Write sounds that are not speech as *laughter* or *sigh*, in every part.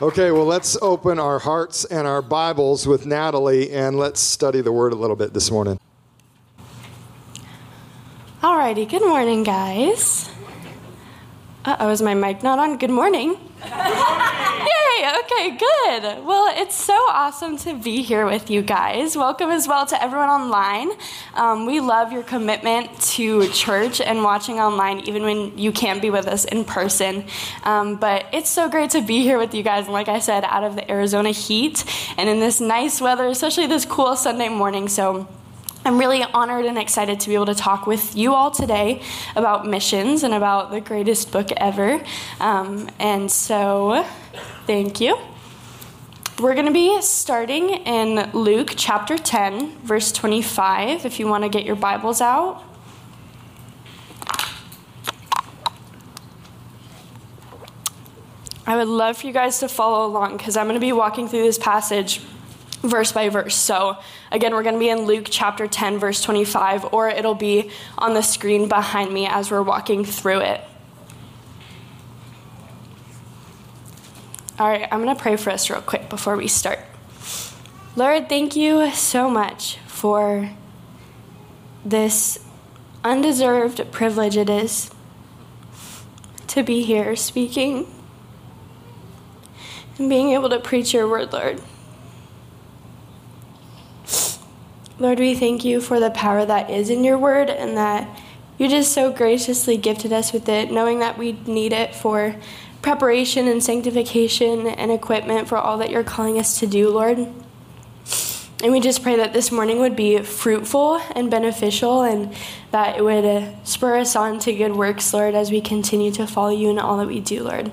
Okay, well, let's open our hearts and our Bibles with Natalie and let's study the Word a little bit this morning. Alrighty, good morning, guys. Uh oh, is my mic not on? Good morning. *laughs* Okay, good. Well, it's so awesome to be here with you guys. Welcome as well to everyone online. Um, we love your commitment to church and watching online, even when you can't be with us in person. Um, but it's so great to be here with you guys. And like I said, out of the Arizona heat and in this nice weather, especially this cool Sunday morning. So, I'm really honored and excited to be able to talk with you all today about missions and about the greatest book ever. Um, and so, thank you. We're going to be starting in Luke chapter 10, verse 25, if you want to get your Bibles out. I would love for you guys to follow along because I'm going to be walking through this passage verse by verse. So, again, we're going to be in Luke chapter 10, verse 25, or it'll be on the screen behind me as we're walking through it. All right, I'm going to pray for us real quick before we start. Lord, thank you so much for this undeserved privilege it is to be here speaking and being able to preach your word, Lord. Lord, we thank you for the power that is in your word and that you just so graciously gifted us with it, knowing that we need it for preparation and sanctification and equipment for all that you're calling us to do, Lord. And we just pray that this morning would be fruitful and beneficial and that it would spur us on to good works, Lord, as we continue to follow you in all that we do, Lord.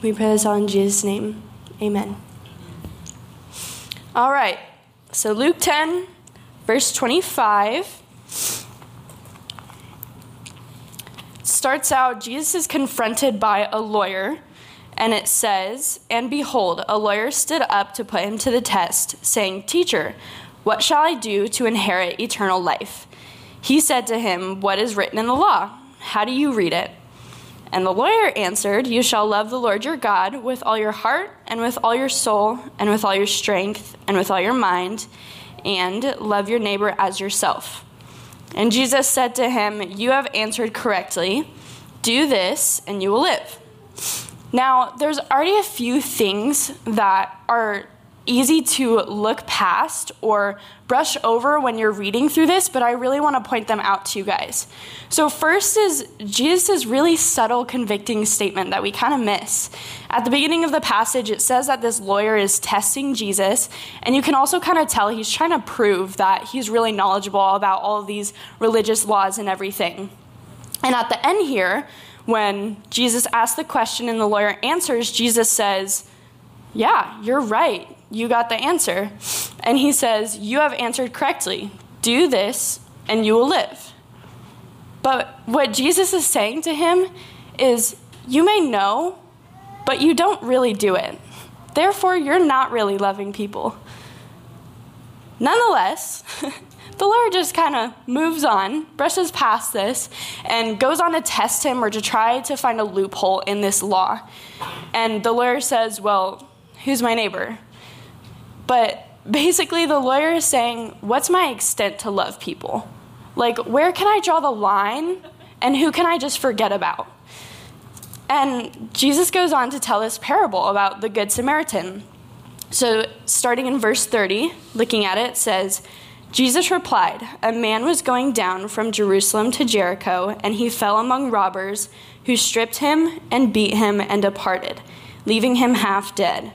We pray this all in Jesus' name. Amen. All right. So, Luke 10, verse 25 starts out Jesus is confronted by a lawyer, and it says, And behold, a lawyer stood up to put him to the test, saying, Teacher, what shall I do to inherit eternal life? He said to him, What is written in the law? How do you read it? And the lawyer answered, You shall love the Lord your God with all your heart, and with all your soul, and with all your strength, and with all your mind and love your neighbor as yourself. And Jesus said to him, You have answered correctly. Do this, and you will live. Now, there's already a few things that are easy to look past or brush over when you're reading through this, but I really want to point them out to you guys. So, first is Jesus' really subtle, convicting statement that we kind of miss. At the beginning of the passage, it says that this lawyer is testing Jesus, and you can also kind of tell he's trying to prove that he's really knowledgeable about all of these religious laws and everything. And at the end here, when Jesus asks the question and the lawyer answers, Jesus says, Yeah, you're right you got the answer. And he says, You have answered correctly. Do this, and you will live. But what Jesus is saying to him is, You may know, but you don't really do it. Therefore, you're not really loving people. Nonetheless, *laughs* the Lord just kind of moves on, brushes past this, and goes on to test him or to try to find a loophole in this law. And the lawyer says, Well, who's my neighbor? But basically, the lawyer is saying, What's my extent to love people? Like, where can I draw the line and who can I just forget about? And Jesus goes on to tell this parable about the Good Samaritan. So, starting in verse 30, looking at it, it says, Jesus replied, A man was going down from Jerusalem to Jericho, and he fell among robbers who stripped him and beat him and departed, leaving him half dead.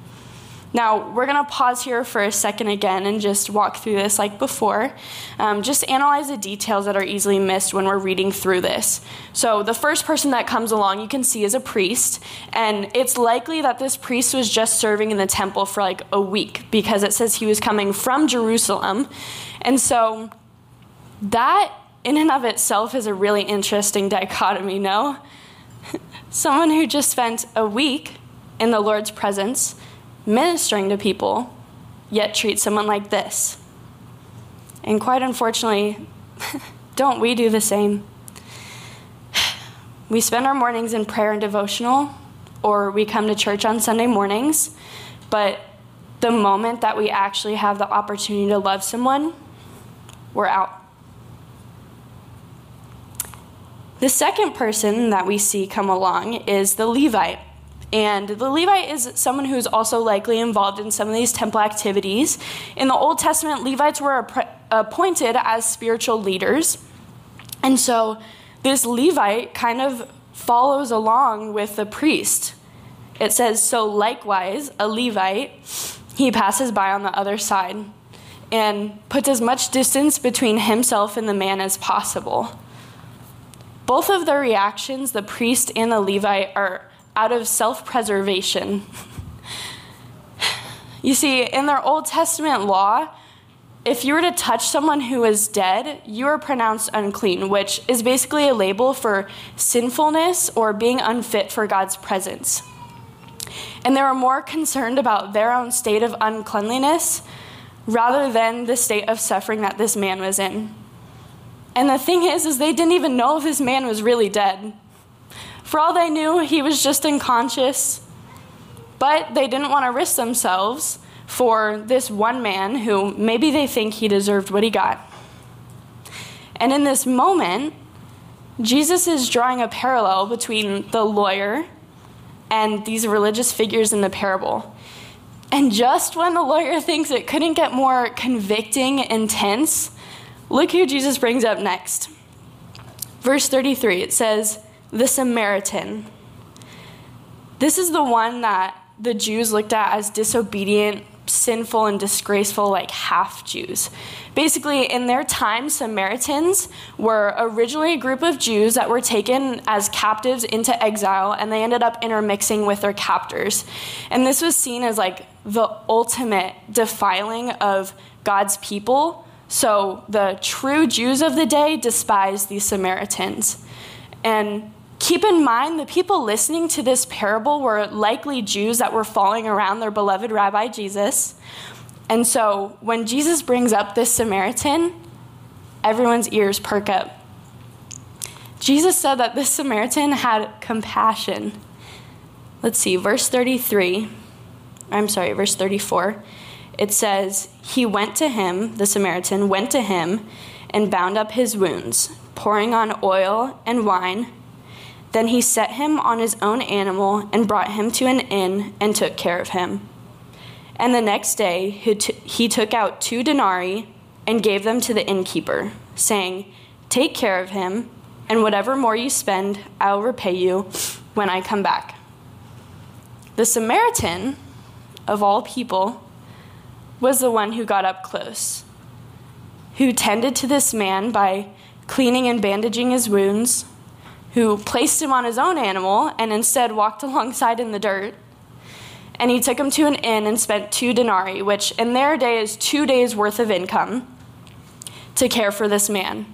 Now, we're going to pause here for a second again and just walk through this like before. Um, just analyze the details that are easily missed when we're reading through this. So, the first person that comes along you can see is a priest, and it's likely that this priest was just serving in the temple for like a week because it says he was coming from Jerusalem. And so, that in and of itself is a really interesting dichotomy, no? *laughs* someone who just spent a week in the Lord's presence ministering to people, yet treat someone like this. And quite unfortunately, *laughs* don't we do the same? We spend our mornings in prayer and devotional, or we come to church on Sunday mornings, but the moment that we actually have the opportunity to love someone, we're out. The second person that we see come along is the Levite. And the Levite is someone who's also likely involved in some of these temple activities. In the Old Testament, Levites were appointed as spiritual leaders. And so this Levite kind of follows along with the priest. It says, So likewise, a Levite, he passes by on the other side and puts as much distance between himself and the man as possible. Both of the reactions, the priest and the Levite, are out of self preservation. you see, in their Old Testament law, if you were to touch someone who is dead, you are pronounced unclean, which is basically a label for sinfulness or being unfit for God's presence. And they were more concerned about their own state of uncleanliness rather than the state of suffering that this man was in. And the thing is, is they didn't even know if this man was really dead. For all they knew, he was just unconscious. But they didn't want to risk themselves for this one man who maybe they think he deserved what he got. And in this moment, Jesus is drawing a parallel between the lawyer and these religious figures in the parable. And just when the lawyer thinks it couldn't get more convicting, intense, Look who Jesus brings up next. Verse 33, it says, The Samaritan. This is the one that the Jews looked at as disobedient, sinful, and disgraceful, like half Jews. Basically, in their time, Samaritans were originally a group of Jews that were taken as captives into exile, and they ended up intermixing with their captors. And this was seen as like the ultimate defiling of God's people so the true Jews of the day despised these Samaritans. And keep in mind, the people listening to this parable were likely Jews that were following around their beloved Rabbi Jesus. And so when Jesus brings up this Samaritan, everyone's ears perk up. Jesus said that this Samaritan had compassion. Let's see, verse 33. I'm sorry, verse 34 it says, He went to him, the Samaritan went to him, and bound up his wounds, pouring on oil and wine. Then he set him on his own animal and brought him to an inn and took care of him. And the next day he took out two denarii and gave them to the innkeeper, saying, Take care of him, and whatever more you spend, I will repay you when I come back. The Samaritan, of all people, was the one who got up close, who tended to this man by cleaning and bandaging his wounds, who placed him on his own animal and instead walked *laughs* alongside in the dirt. And he took him to an inn and spent two denarii, which in their day is two days' worth of income, to care for this man.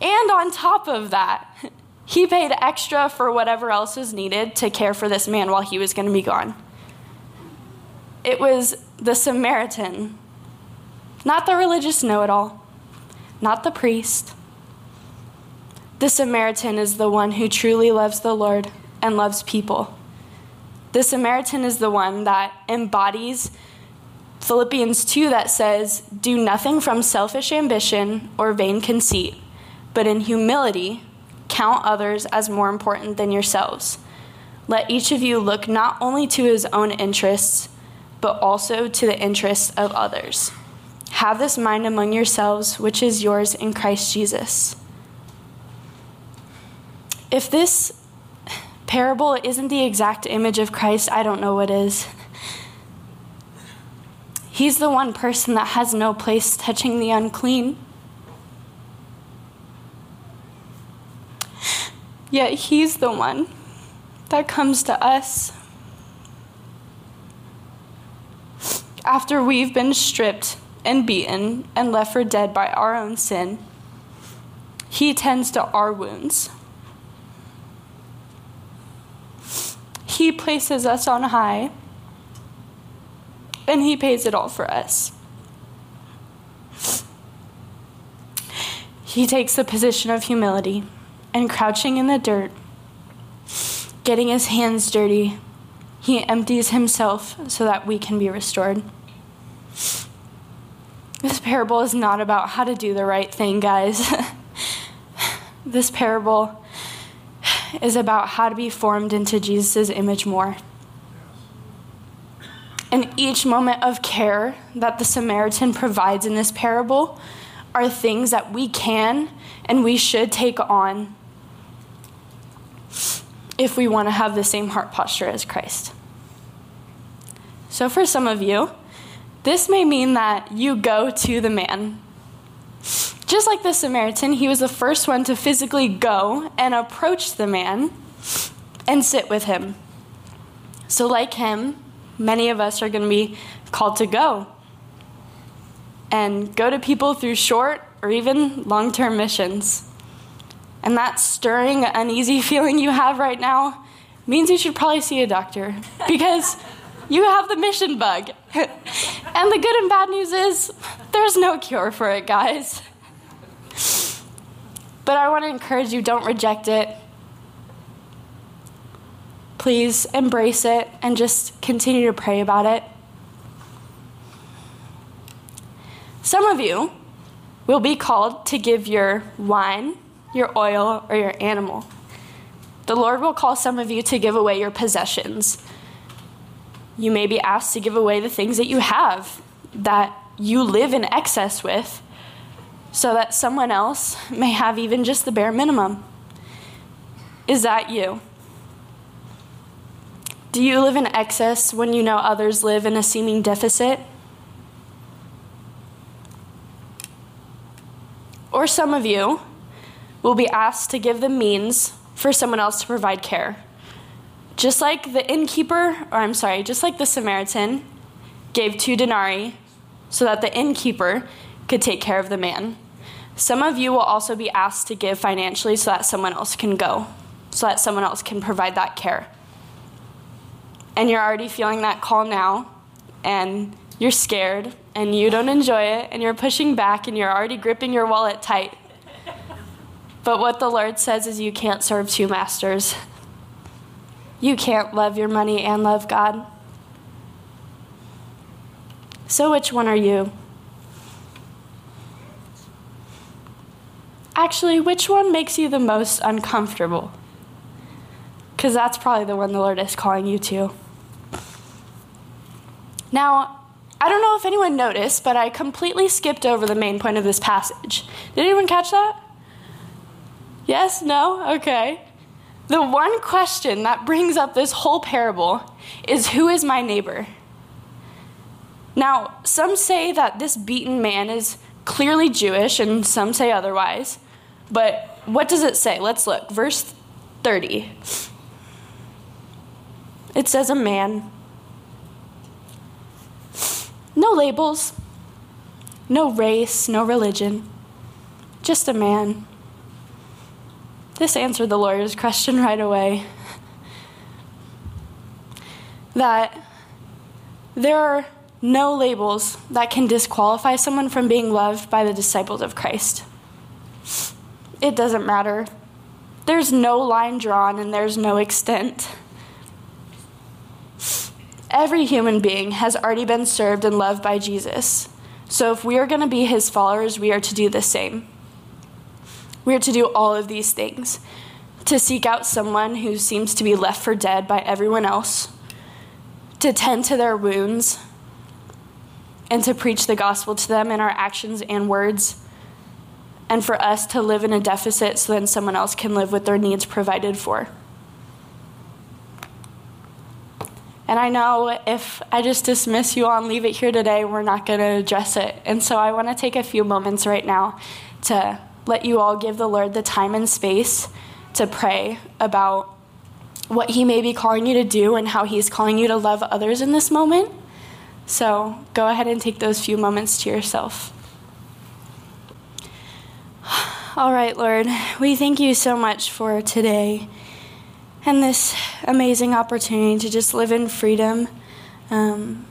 And on top of that, *laughs* he paid extra for whatever else was needed to care for this man while he was going to be gone. It was the Samaritan, not the religious know it all, not the priest. The Samaritan is the one who truly loves the Lord and loves people. The Samaritan is the one that embodies Philippians 2 that says, Do nothing from selfish ambition or vain conceit, but in humility count others as more important than yourselves. Let each of you look not only to his own interests, but also to the interests of others. Have this mind among yourselves, which is yours in Christ Jesus. If this parable isn't the exact image of Christ, I don't know what is. He's the one person that has no place touching the unclean. Yet he's the one that comes to us after we've been stripped and beaten and left for dead by our own sin, He tends to our wounds. He places us on high, and He pays it all for us. He takes the position of humility and crouching in the dirt, getting his hands dirty, he empties himself so that we can be restored. This parable is not about how to do the right thing, guys. *laughs* this parable is about how to be formed into Jesus' image more. And each moment of care that the Samaritan provides in this parable are things that we can and we should take on if we want to have the same heart posture as Christ. So, for some of you, this may mean that you go to the man. Just like the Samaritan, he was the first one to physically go and approach the man and sit with him. So, like him, many of us are going to be called to go and go to people through short or even long term missions. And that stirring, uneasy *laughs* feeling you have right now means you should probably see a doctor *laughs* because you have the mission bug. *laughs* and the good and bad news is there's no cure for it, guys. But I want to encourage you don't reject it. Please embrace it and just continue to pray about it. Some of you will be called to give your wine, your oil, or your animal. The Lord will call some of you to give away your possessions. You may be asked to give away the things that you have that you live in excess with so that someone else may have even just the bare minimum. Is that you? Do you live in excess when you know others live in a seeming deficit? Or some of you will be asked to give the means for someone else to provide care. Just like the innkeeper, or I'm sorry, just like the Samaritan gave two denarii so that the innkeeper could take care of the man. Some of you will also be asked to give financially so that someone else can go, so that someone else can provide that care. And you're already feeling that call now, and you're scared, and you don't enjoy it, and you're pushing back, and you're already gripping your wallet tight. But what the Lord says is you can't serve two masters. You can't love your money and love God. So, which one are you? Actually, which one makes you the most uncomfortable? Because that's probably the one the Lord is calling you to. Now, I don't know if anyone noticed, but I completely skipped over the main point of this passage. Did anyone catch that? Yes? No? Okay. The one question that brings up this whole parable is who is my neighbor? Now, some say that this beaten man is clearly Jewish, and some say otherwise. But what does it say? Let's look. Verse 30. It says, A man. No labels, no race, no religion, just a man. This answered the lawyer's question right away. That there are no labels that can disqualify someone from being loved by the disciples of Christ. It doesn't matter. There's no line drawn and there's no extent. Every human being has already been served and loved by Jesus. So if we are going to be his followers, we are to do the same. We are to do all of these things to seek out someone who seems to be left for dead by everyone else, to tend to their wounds, and to preach the gospel to them in our actions and words, and for us to live in a deficit so then someone else can live with their needs provided for. And I know if I just dismiss you all and leave it here today, we're not going to address it. And so I want to take a few moments right now to let you all give the Lord the time and space to pray about what He may be calling you to do and how He's calling you to love others in this moment. So go ahead and take those few moments to yourself. All right, Lord, we thank you so much for today. and this amazing opportunity to just live in freedom. Um,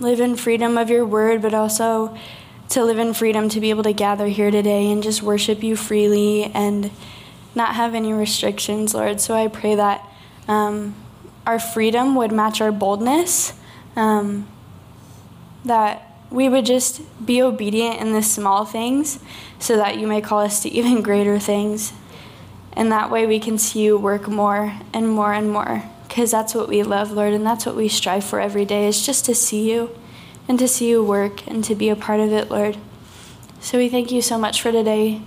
live in freedom of your word, but also to live in freedom to be able to gather here today and just worship you freely and not have any restrictions, Lord. So I pray that um, our freedom would match our boldness, um, that we would just be obedient in the small things so that you may call us to even greater things. And that way we can see you work more and more and more because that's what we love, Lord, and that's what we strive for every day is just to see you and to see you work and to be a part of it, Lord. So we thank you so much for today.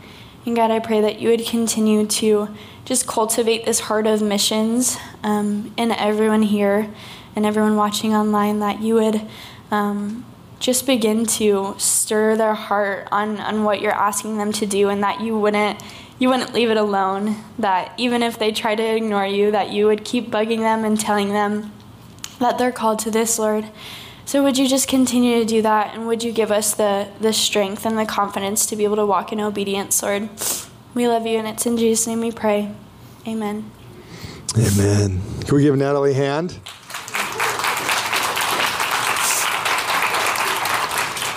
And God, I pray that you would continue to just cultivate this heart of missions um, in everyone here and everyone watching online, that you would um, just begin to stir their heart on, on what you're asking them to do and that you wouldn't you wouldn't leave it alone that even if they try to ignore you that you would keep bugging them and telling them that they're called to this lord. So would you just continue to do that and would you give us the the strength and the confidence to be able to walk in obedience lord? We love you and it's in jesus name we pray. Amen. Amen. Can we give natalie a hand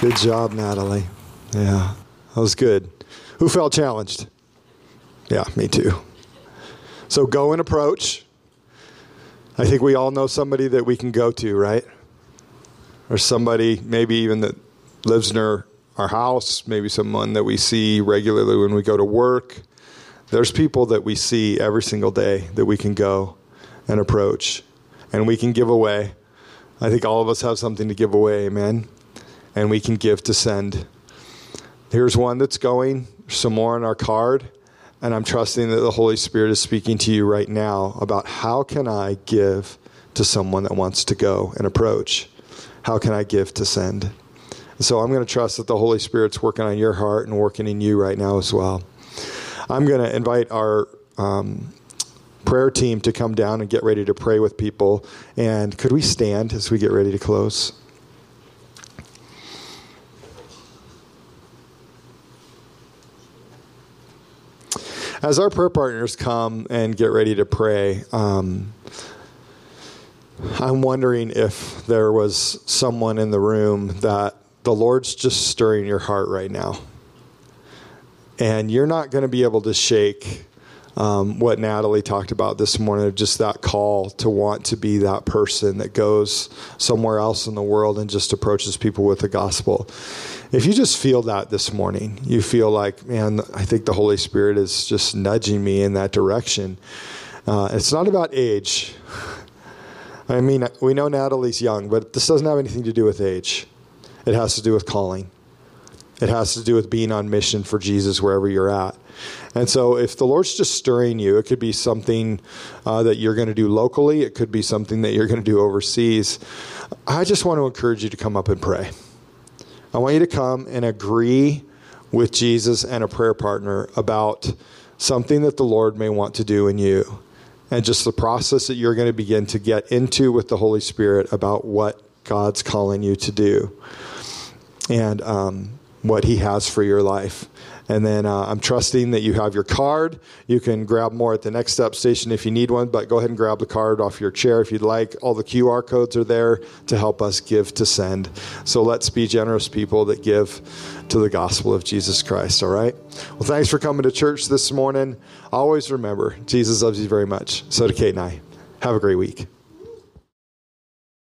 good job natalie yeah that was good who felt challenged yeah, me too. So go and approach. I think we all know somebody that we can go to, right? Or somebody maybe even that lives near our house, maybe someone that we see regularly when we go to work. There's people that we see every single day that we can go and approach and we can give away. I think all of us have something to give away, amen? And we can give to send. Here's one that's going, some more on our card. And I'm trusting that the Holy Spirit is speaking to you right now about how can I give to someone that wants to go and approach? How can I give to send? So I'm going to trust that the Holy Spirit's working on your heart and working in you right now as well. I'm going to invite our um, prayer team to come down and get ready to pray with people. And could we stand as we get ready to close? As our prayer partners come and get ready to pray, um, I'm wondering if there was someone in the room that the Lord's just stirring your heart right now. And you're not going to be able to shake um, what Natalie talked about this morning, of just that call to want to be that person that goes somewhere else in the world and just approaches people with the gospel. If you just feel that this morning, you feel like, man, I think the Holy Spirit is just nudging me in that direction. Uh, it's not about age. I mean, we know Natalie's young, but this doesn't have anything to do with age. It has to do with calling. It has to do with being on mission for Jesus wherever you're at. And so, if the Lord's just stirring you, it could be something uh, that you're going to do locally, it could be something that you're going to do overseas. I just want to encourage you to come up and pray. I want you to come and agree with Jesus and a prayer partner about something that the Lord may want to do in you and just the process that you're going to begin to get into with the Holy Spirit about what God's calling you to do. And um, what He has for your life. And then uh, I'm trusting that you have your card. You can grab more at the next step station if you need one, but go ahead and grab the card off your chair if you'd like. All the QR codes are there to help us give to send. So let's be generous people that give to the gospel of Jesus Christ, all right? Well, thanks for coming to church this morning. Always remember, Jesus loves you very much. So do Kate and I. Have a great week.